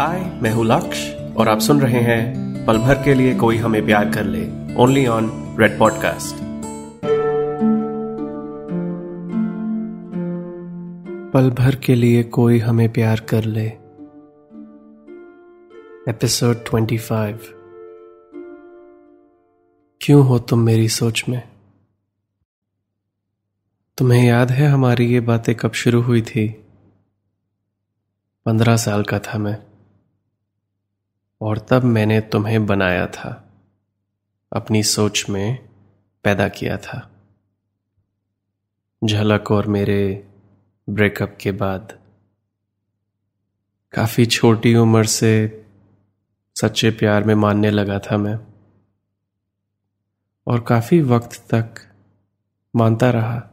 हाय मैं हूँ लक्ष्य और आप सुन रहे हैं, पल भर के लिए कोई हमें प्यार कर ले ओनली ऑन रेड पॉडकास्ट पल भर के लिए कोई हमें प्यार कर ले। एपिसोड 25 क्यों हो तुम मेरी सोच में? तुम्हें याद है हमारी ये बातें कब शुरू हुई थी? पंद्रह साल का था मैं। और तब मैंने तुम्हें बनाया था। अपनी सोच में पैदा किया था। झलक और मेरे ब्रेकअप के बाद। काफ़ी छोटी उम्र से सच्चे प्यार में मानने लगा था मैं। और काफ़ी वक्त तक मानता रहा।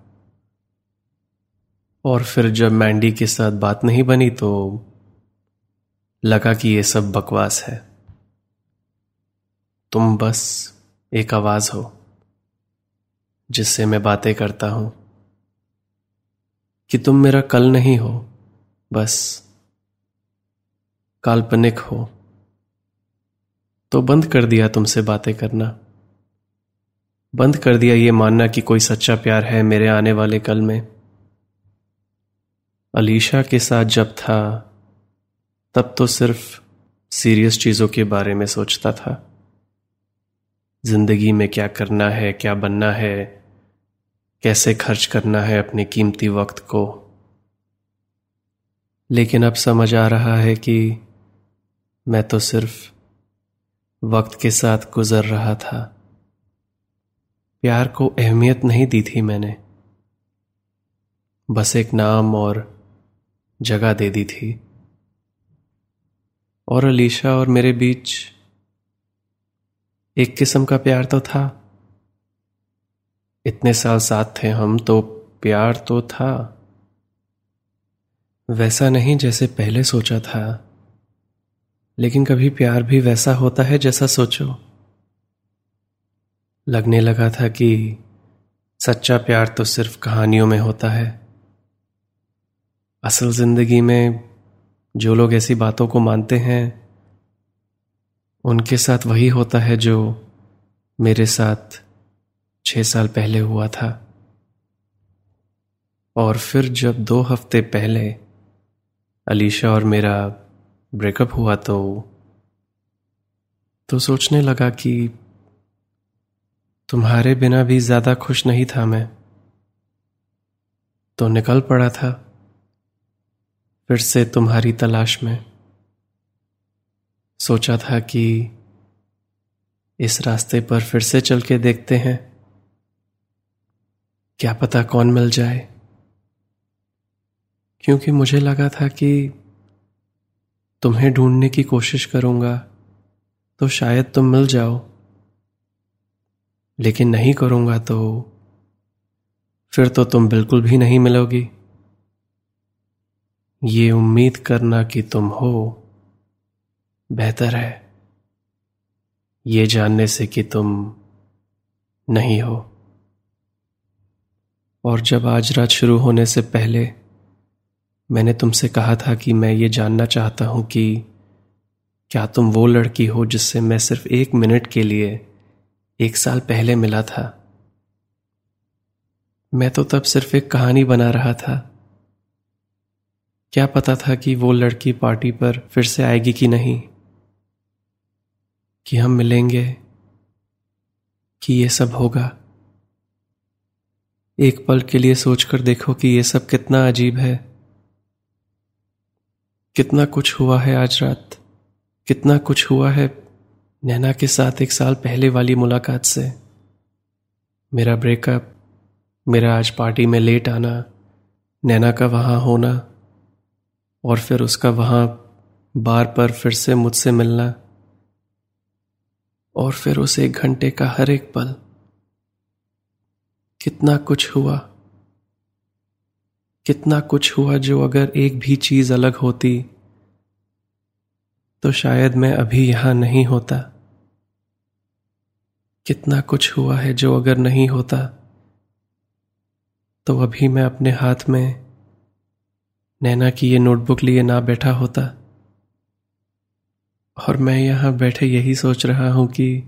और फिर जब मैंडी के साथ बात नहीं बनी तो लगा कि ये सब बकवास है। तुम बस एक आवाज़ हो, जिससे मैं बातें करता हूँ, कि तुम मेरा कल नहीं हो, बस काल्पनिक हो। तो बंद कर दिया तुमसे बातें करना। बंद कर दिया ये मानना कि कोई सच्चा प्यार है मेरे आने वाले कल में। अलीशा के साथ जब था तब तो सिर्फ़ सीरियस चीज़ों के बारे में सोचता था। ज़िंदगी में क्या करना है, क्या बनना है, कैसे खर्च करना है अपने कीमती वक्त को। लेकिन अब समझ आ रहा है कि मैं तो सिर्फ़ वक्त के साथ गुजर रहा था। प्यार को अहमियत नहीं दी थी मैंने। बस एक नाम और जगह दे दी थी। और अलीशा और मेरे बीच एक किस्म का प्यार तो था। इतने साल साथ थे हम तो प्यार तो था। वैसा नहीं जैसे पहले सोचा था। लेकिन कभी प्यार भी वैसा होता है जैसा सोचो। लगने लगा था कि सच्चा प्यार तो सिर्फ़ कहानियों में होता है। असल ज़िंदगी में जो लोग ऐसी बातों को मानते हैं, उनके साथ वही होता है जो मेरे साथ छह साल पहले हुआ था। और फिर जब दो हफ़्ते पहले अलीशा और मेरा ब्रेकअप हुआ तो तो सोचने लगा कि तुम्हारे बिना भी ज़्यादा खुश नहीं था मैं। तो निकल पड़ा था। फिर से तुम्हारी तलाश में। सोचा था कि इस रास्ते पर फिर से चल के देखते हैं। क्या पता कौन मिल जाए। क्योंकि मुझे लगा था कि तुम्हें ढूँढने की कोशिश करूँगा तो शायद तुम मिल जाओ। लेकिन नहीं करूँगा तो फिर तो तुम बिल्कुल भी नहीं मिलोगी। ये उम्मीद करना कि तुम हो, बेहतर है। ये जानने से कि तुम नहीं हो। और जब आज रात शुरू होने से पहले मैंने तुमसे कहा था कि मैं ये जानना चाहता हूँ कि क्या तुम वो लड़की हो जिससे मैं सिर्फ़ एक मिनट के लिए एक साल पहले मिला था? मैं तो तब सिर्फ़ एक कहानी बना रहा था। क्या पता था कि वो लड़की पार्टी पर फिर से आएगी कि नहीं? कि हम मिलेंगे? कि ये सब होगा? एक पल के लिए सोचकर देखो कि ये सब कितना अजीब है। कितना कुछ हुआ है आज रात? कितना कुछ हुआ है नैना के साथ एक साल पहले वाली मुलाकात से? मेरा ब्रेकअप, मेरा आज पार्टी में लेट आना, नैना का वहाँ होना और फिर उसका वहाँ बार पर फिर से मुझसे मिलना और फिर उस एक घंटे का हर एक पल। कितना कुछ हुआ। कितना कुछ हुआ जो अगर एक भी चीज़ अलग होती तो शायद मैं अभी यहाँ नहीं होता। कितना कुछ हुआ है जो अगर नहीं होता तो अभी मैं अपने हाथ में नैना की ये नोटबुक लिए ना बैठा होता। और मैं यहाँ बैठे यही सोच रहा हूँ कि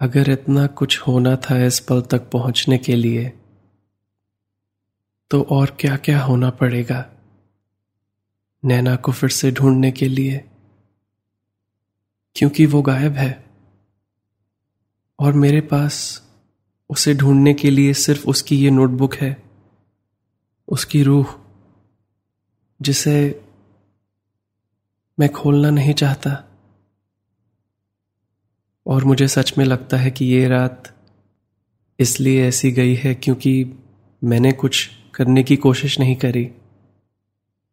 अगर इतना कुछ होना था इस पल तक पहुँचने के लिए तो और क्या क्या होना पड़ेगा नैना को फिर से ढूँढने के लिए, क्योंकि वो गायब है। और मेरे पास उसे ढूँढने के लिए सिर्फ़ उसकी ये नोटबुक है। उसकी रूह, जिसे मैं खोलना नहीं चाहता। और मुझे सच में लगता है कि ये रात इसलिए ऐसी गई है क्योंकि मैंने कुछ करने की कोशिश नहीं करी।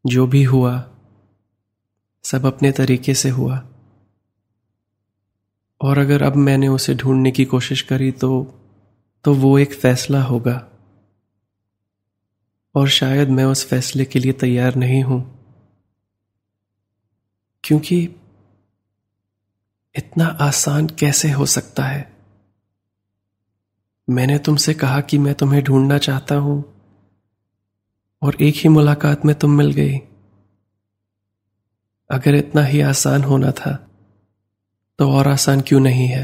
जो भी हुआ, सब अपने तरीके से हुआ। और अगर अब मैंने उसे ढूँढने की कोशिश करी तो तो वो एक फैसला होगा। और शायद मैं उस फैसले के लिए तैयार नहीं हूँ, क्योंकि इतना आसान कैसे हो सकता है? मैंने तुमसे कहा कि मैं तुम्हें ढूंढना चाहता हूँ और एक ही मुलाकात में तुम मिल गई। अगर इतना ही आसान होना था तो और आसान क्यों नहीं है?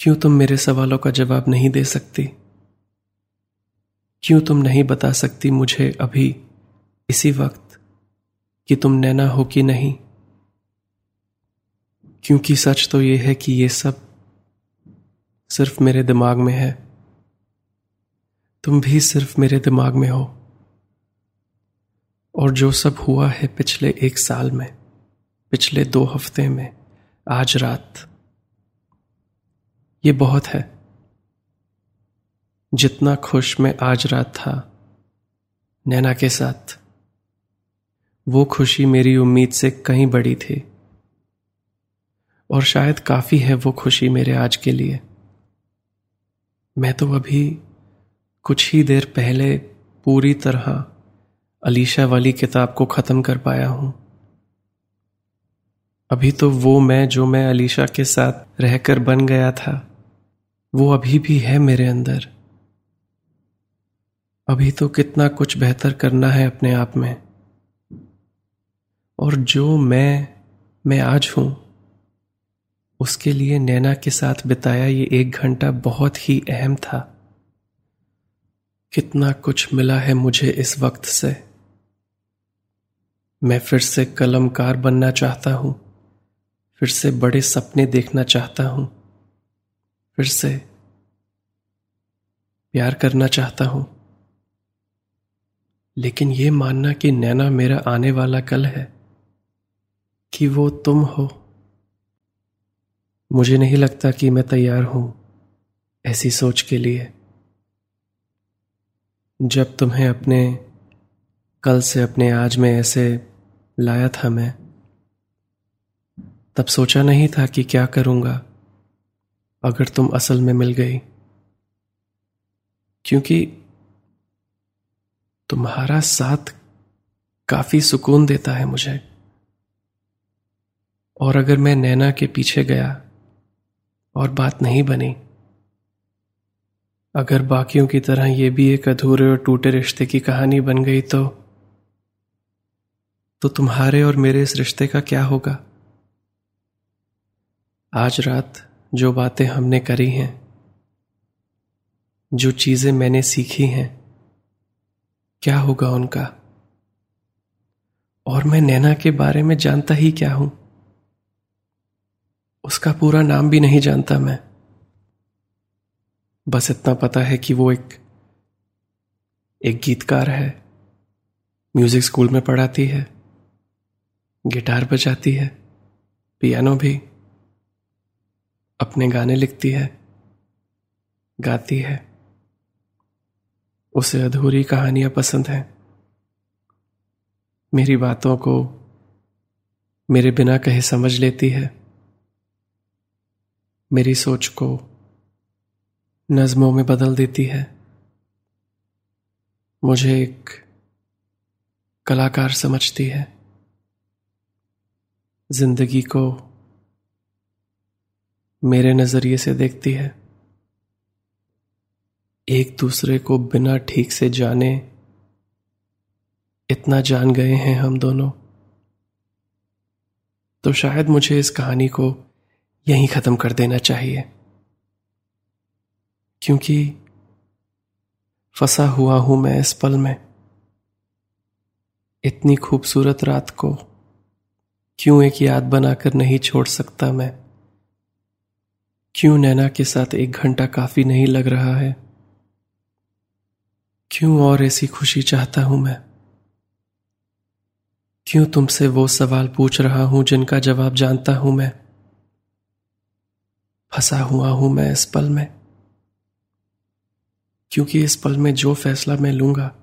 क्यों तुम मेरे सवालों का जवाब नहीं दे सकती? क्यों तुम नहीं बता सकती मुझे अभी इसी वक्त कि तुम नैना हो कि नहीं? क्योंकि सच तो यह है कि यह सब सिर्फ़ मेरे दिमाग में है। तुम भी सिर्फ़ मेरे दिमाग में हो। और जो सब हुआ है पिछले एक साल में, पिछले दो हफ़्ते में, आज रात, ये बहुत है। जितना खुश मैं आज रात था, नैना के साथ। वो खुशी मेरी उम्मीद से कहीं बड़ी थी। और शायद काफ़ी है वो खुशी मेरे आज के लिए। मैं तो अभी कुछ ही देर पहले पूरी तरह अलीशा वाली किताब को खत्म कर पाया हूँ। अभी तो वो मैं जो मैं अलीशा के साथ रहकर बन गया था, वो अभी भी है मेरे अंदर। अभी तो कितना कुछ बेहतर करना है अपने आप में। और जो मैं मैं आज हूँ, उसके लिए नैना के साथ बिताया ये एक घंटा बहुत ही अहम था। कितना कुछ मिला है मुझे इस वक्त से। मैं फिर से कलमकार बनना चाहता हूँ, फिर से बड़े सपने देखना चाहता हूँ, फिर से प्यार करना चाहता हूँ। लेकिन यह मानना कि नैना मेरा आने वाला कल है, कि वो तुम हो। मुझे नहीं लगता कि मैं तैयार हूँ ऐसी सोच के लिए। जब तुम्हें अपने, कल से अपने आज में ऐसे लाया था मैं, तब सोचा नहीं था कि क्या करूँगा अगर तुम असल में मिल गई। क्योंकि तुम्हारा साथ काफ़ी सुकून देता है मुझे। और अगर मैं नैना के पीछे गया और बात नहीं बनी, अगर बाकियों की तरह यह भी एक अधूरे और टूटे रिश्ते की कहानी बन गई तो तो तुम्हारे और मेरे इस रिश्ते का क्या होगा? आज रात जो बातें हमने करी हैं, जो चीज़ें मैंने सीखी हैं क्या होगा उनका? और मैं नैना के बारे में जानता ही क्या हूँ? उसका पूरा नाम भी नहीं जानता मैं। बस इतना पता है कि वो एक एक गीतकार है। म्यूज़िक स्कूल में पढ़ाती है। गिटार बजाती है। पियानो भी। अपने गाने लिखती है। गाती है। उसे अधूरी कहानियाँ पसंद हैं। मेरी बातों को मेरे बिना कहे समझ लेती है। मेरी सोच को नज्मों में बदल देती है। मुझे एक कलाकार समझती है। ज़िंदगी को मेरे नज़रिए से देखती है। एक दूसरे को बिना ठीक से जाने इतना जान गए हैं हम दोनों। तो शायद मुझे इस कहानी को यहीं खत्म कर देना चाहिए। क्योंकि फंसा हुआ हूँ मैं इस पल में। इतनी खूबसूरत रात को क्यों एक याद बनाकर नहीं छोड़ सकता मैं? क्यों नैना के साथ एक घंटा काफ़ी नहीं लग रहा है? क्यों और ऐसी खुशी चाहता हूँ मैं? क्यों तुमसे वो सवाल पूछ रहा हूँ जिनका जवाब जानता हूँ मैं? फंसा हुआ हूँ मैं इस पल में। क्योंकि इस पल में जो फैसला मैं लूँगा,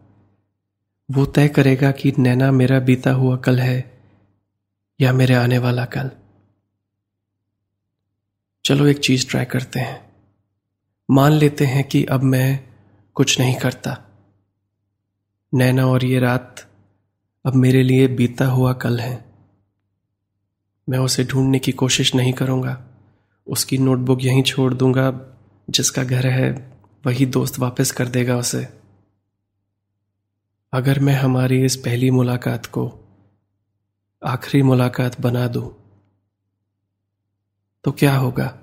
वो तय करेगा कि नैना मेरा बीता हुआ कल है या मेरे आने वाला कल। चलो एक चीज़ ट्राई करते हैं। मान लेते हैं कि अब मैं कुछ नहीं करता। नैना और ये रात अब मेरे लिए बीता हुआ कल है। मैं उसे ढूँढने की कोशिश नहीं करूँगा। उसकी नोटबुक यहीं छोड़ दूँगा, जिसका घर है, वही दोस्त वापस कर देगा उसे। अगर मैं हमारी इस पहली मुलाकात को आखिरी मुलाकात बना दूँ तो क्या होगा?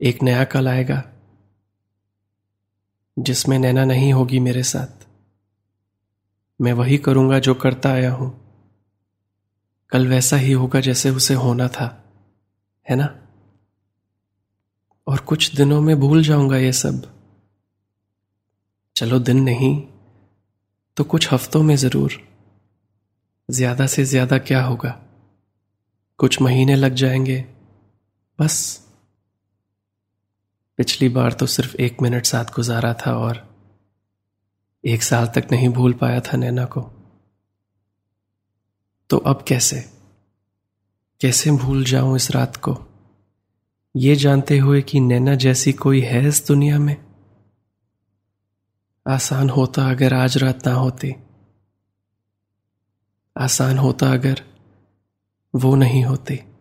एक नया कल आएगा। जिसमें नैना नहीं होगी मेरे साथ। मैं वही करूँगा जो करता आया हूँ। कल वैसा ही होगा जैसे उसे होना था, है ना? और कुछ दिनों में भूल जाऊँगा ये सब। चलो दिन नहीं तो कुछ हफ्तों में ज़रूर। ज़्यादा से ज़्यादा क्या होगा? कुछ महीने लग जाएँगे, बस। पिछली बार तो सिर्फ़ एक मिनट साथ गुजारा था और एक साल तक नहीं भूल पाया था नैना को। तो अब कैसे? कैसे भूल जाऊँ इस रात को? ये जानते हुए कि नैना जैसी कोई है इस दुनिया में? आसान होता अगर आज रात ना होती। आसान होता अगर वो नहीं होती।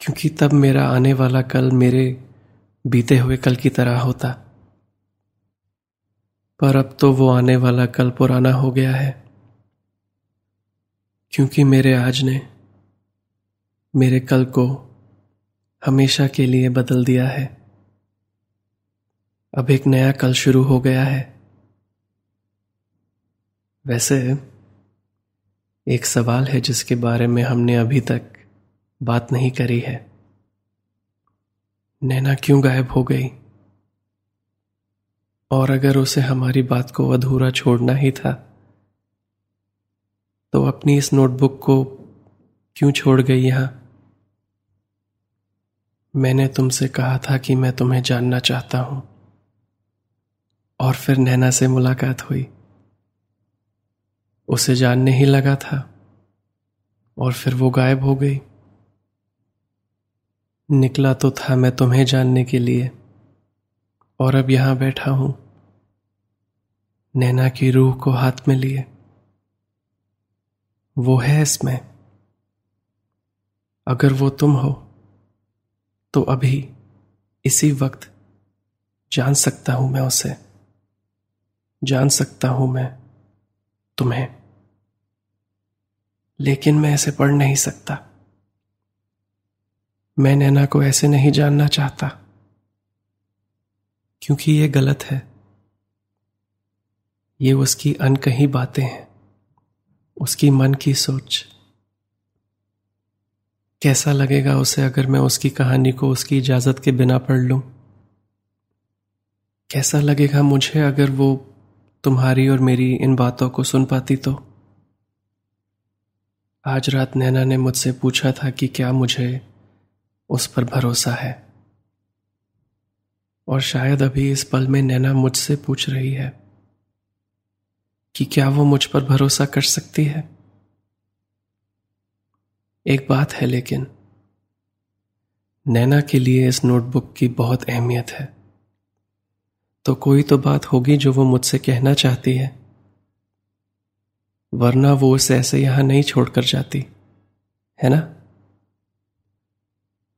क्योंकि तब मेरा आने वाला कल मेरे बीते हुए कल की तरह होता। पर अब तो वो आने वाला कल पुराना हो गया है। क्योंकि मेरे आज ने मेरे कल को हमेशा के लिए बदल दिया है। अब एक नया कल शुरू हो गया है। वैसे एक सवाल है जिसके बारे में हमने अभी तक बात नहीं करी है। नैना क्यों गायब हो गई? और अगर उसे हमारी बात को अधूरा छोड़ना ही था तो अपनी इस नोटबुक को क्यों छोड़ गई यहाँ? मैंने तुमसे कहा था कि मैं तुम्हें जानना चाहता हूँ। और फिर नैना से मुलाकात हुई। उसे जानने ही लगा था, और फिर वो गायब हो गई। निकला तो था मैं तुम्हें जानने के लिए। और अब यहाँ बैठा हूँ। नैना की रूह को हाथ में लिए। वो है इसमें। अगर वो तुम हो तो अभी इसी वक्त जान सकता हूँ मैं उसे। जान सकता हूँ मैं तुम्हें। लेकिन मैं इसे पढ़ नहीं सकता। मैं नैना को ऐसे नहीं जानना चाहता। क्योंकि ये गलत है। ये उसकी अनकही बातें हैं। उसकी मन की सोच। कैसा लगेगा उसे अगर मैं उसकी कहानी को उसकी इजाज़त के बिना पढ़ लूँ? कैसा लगेगा मुझे अगर वो तुम्हारी और मेरी इन बातों को सुन पाती तो? आज रात नैना ने मुझसे पूछा था कि क्या मुझे उस पर भरोसा है। और शायद अभी इस पल में नैना मुझसे पूछ रही है कि क्या वो मुझ पर भरोसा कर सकती है। एक बात है लेकिन, नैना के लिए इस नोटबुक की बहुत अहमियत है। तो कोई तो बात होगी जो वो मुझसे कहना चाहती है, वरना वो उसे ऐसे यहाँ नहीं छोड़कर जाती, है ना?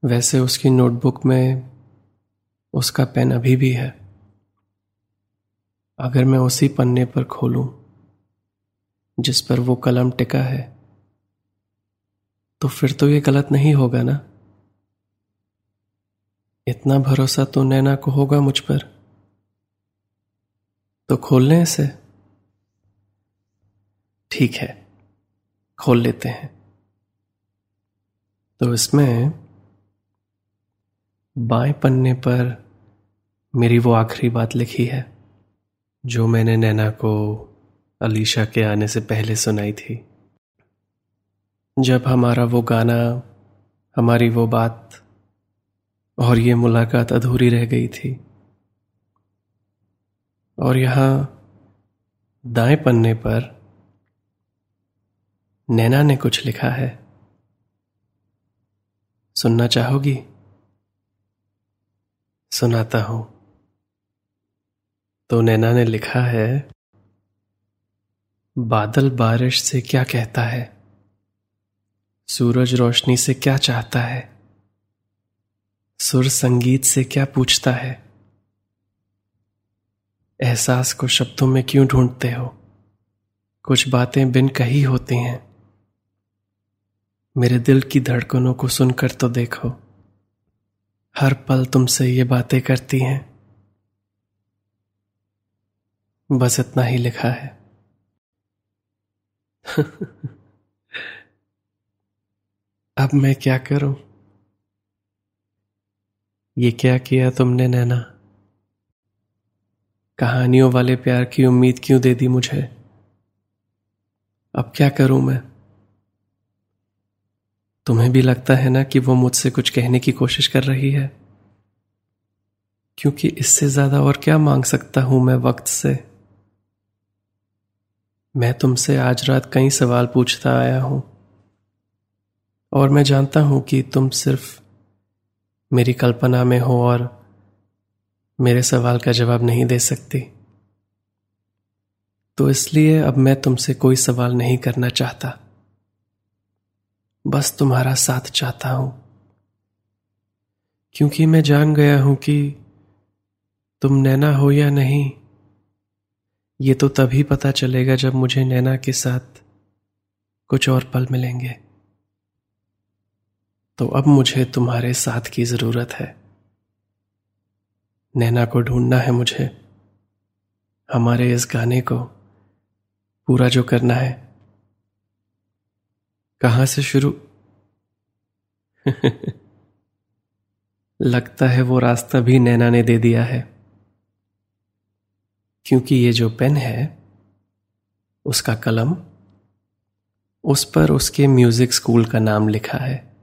वैसे उसकी नोटबुक में उसका पेन अभी भी है। अगर मैं उसी पन्ने पर खोलूं, जिस पर वो कलम टिका है तो फिर तो ये गलत नहीं होगा ना? इतना भरोसा तो नैना को होगा मुझ पर। तो खोल लें इसे। ठीक है, खोल लेते हैं। तो इसमें बाएँ पन्ने पर मेरी वो आखिरी बात लिखी है, जो मैंने नैना को अलीशा के आने से पहले सुनाई थी। जब हमारा वो गाना, हमारी वो बात और ये मुलाकात अधूरी रह गई थी, और यहाँ दाएँ पन्ने पर नैना ने कुछ लिखा है। सुनना चाहोगी? सुनाता हूँ। तो नैना ने लिखा है, बादल बारिश से क्या कहता है? सूरज रोशनी से क्या चाहता है? सुर संगीत से क्या पूछता है? एहसास को शब्दों में क्यों ढूंढते हो? कुछ बातें बिन कही होती हैं। मेरे दिल की धड़कनों को सुनकर तो देखो। हर पल तुमसे ये बातें करती हैं। बस इतना ही लिखा है। अब मैं क्या करूँ? ये क्या किया तुमने, नैना? कहानियों वाले प्यार की उम्मीद क्यों दे दी मुझे? अब क्या करूँ मैं? तुम्हें भी लगता है ना कि वो मुझसे कुछ कहने की कोशिश कर रही है? क्योंकि इससे ज़्यादा और क्या मांग सकता हूँ मैं वक्त से? मैं तुमसे आज रात कई सवाल पूछता आया हूँ, और मैं जानता हूँ कि तुम सिर्फ़ मेरी कल्पना में हो और मेरे सवाल का जवाब नहीं दे सकती। तो इसलिए अब मैं तुमसे कोई सवाल नहीं करना चाहता। बस तुम्हारा साथ चाहता हूँ। क्योंकि मैं जान गया हूँ कि तुम नैना हो या नहीं, ये तो तभी पता चलेगा जब मुझे नैना के साथ कुछ और पल मिलेंगे। तो अब मुझे तुम्हारे साथ की ज़रूरत है। नैना को ढूंढना है मुझे। हमारे इस गाने को पूरा जो करना है कहाँ से शुरू? लगता है वो रास्ता भी नैना ने दे दिया है। क्योंकि ये जो पेन है, उसका कलम, उस पर उसके म्यूज़िक स्कूल का नाम लिखा है।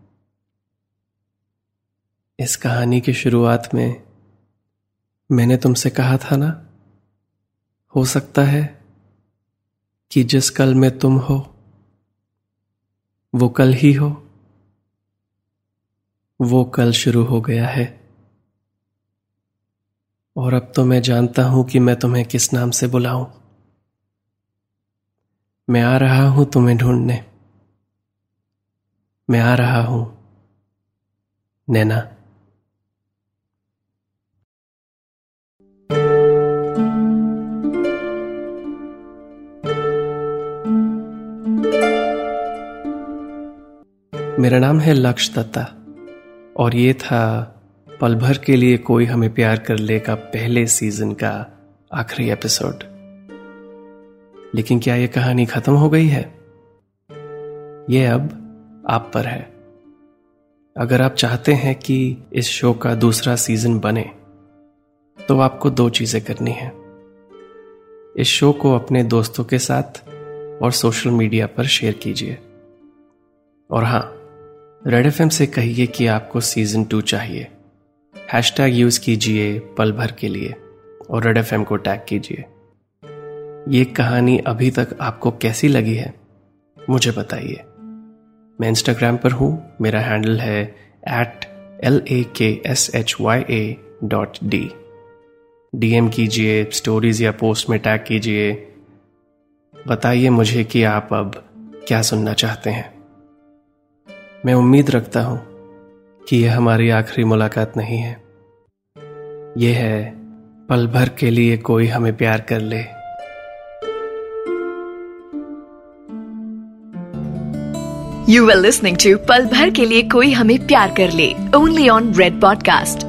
इस कहानी की शुरुआत में मैंने तुमसे कहा था ना? हो सकता है कि जिस कल में तुम हो वो कल ही हो। वो कल शुरू हो गया है। और अब तो मैं जानता हूँ कि मैं तुम्हें किस नाम से बुलाऊं। मैं आ रहा हूँ तुम्हें ढूँढने। मैं आ रहा हूँ, नैना। मेरा नाम है लक्ष्य दत्ता और ये था पल भर के लिए कोई हमें प्यार कर ले का पहले सीज़न का आखिरी एपिसोड लेकिन क्या यह कहानी खत्म हो गई है? यह अब आप पर है। अगर आप चाहते हैं कि इस शो का दूसरा सीज़न बने तो आपको दो चीज़ें करनी है। इस शो को अपने दोस्तों के साथ और सोशल मीडिया पर शेयर कीजिए। और हाँ रेड एफ़एम से कहिए कि आपको सीज़न टू चाहिए। हैशटैग यूज़ कीजिए पल भर के लिए और रेड एफ़एम को टैग कीजिए। ये कहानी अभी तक आपको कैसी लगी है, मुझे बताइए। मैं इंस्टाग्राम पर हूँ, मेरा हैंडल है at L A K S H Y A dot D DM कीजिए स्टोरीज या पोस्ट में टैग कीजिए। बताइए मुझे कि आप अब क्या सुनना चाहते हैं। मैं उम्मीद रखता हूँ कि यह हमारी आखिरी मुलाकात नहीं है। यह है, पल भर के लिए कोई हमें प्यार कर ले। यू आर लिस्निंग टू पल भर के लिए कोई हमें प्यार कर ले ओनली ऑन रेड पॉडकास्ट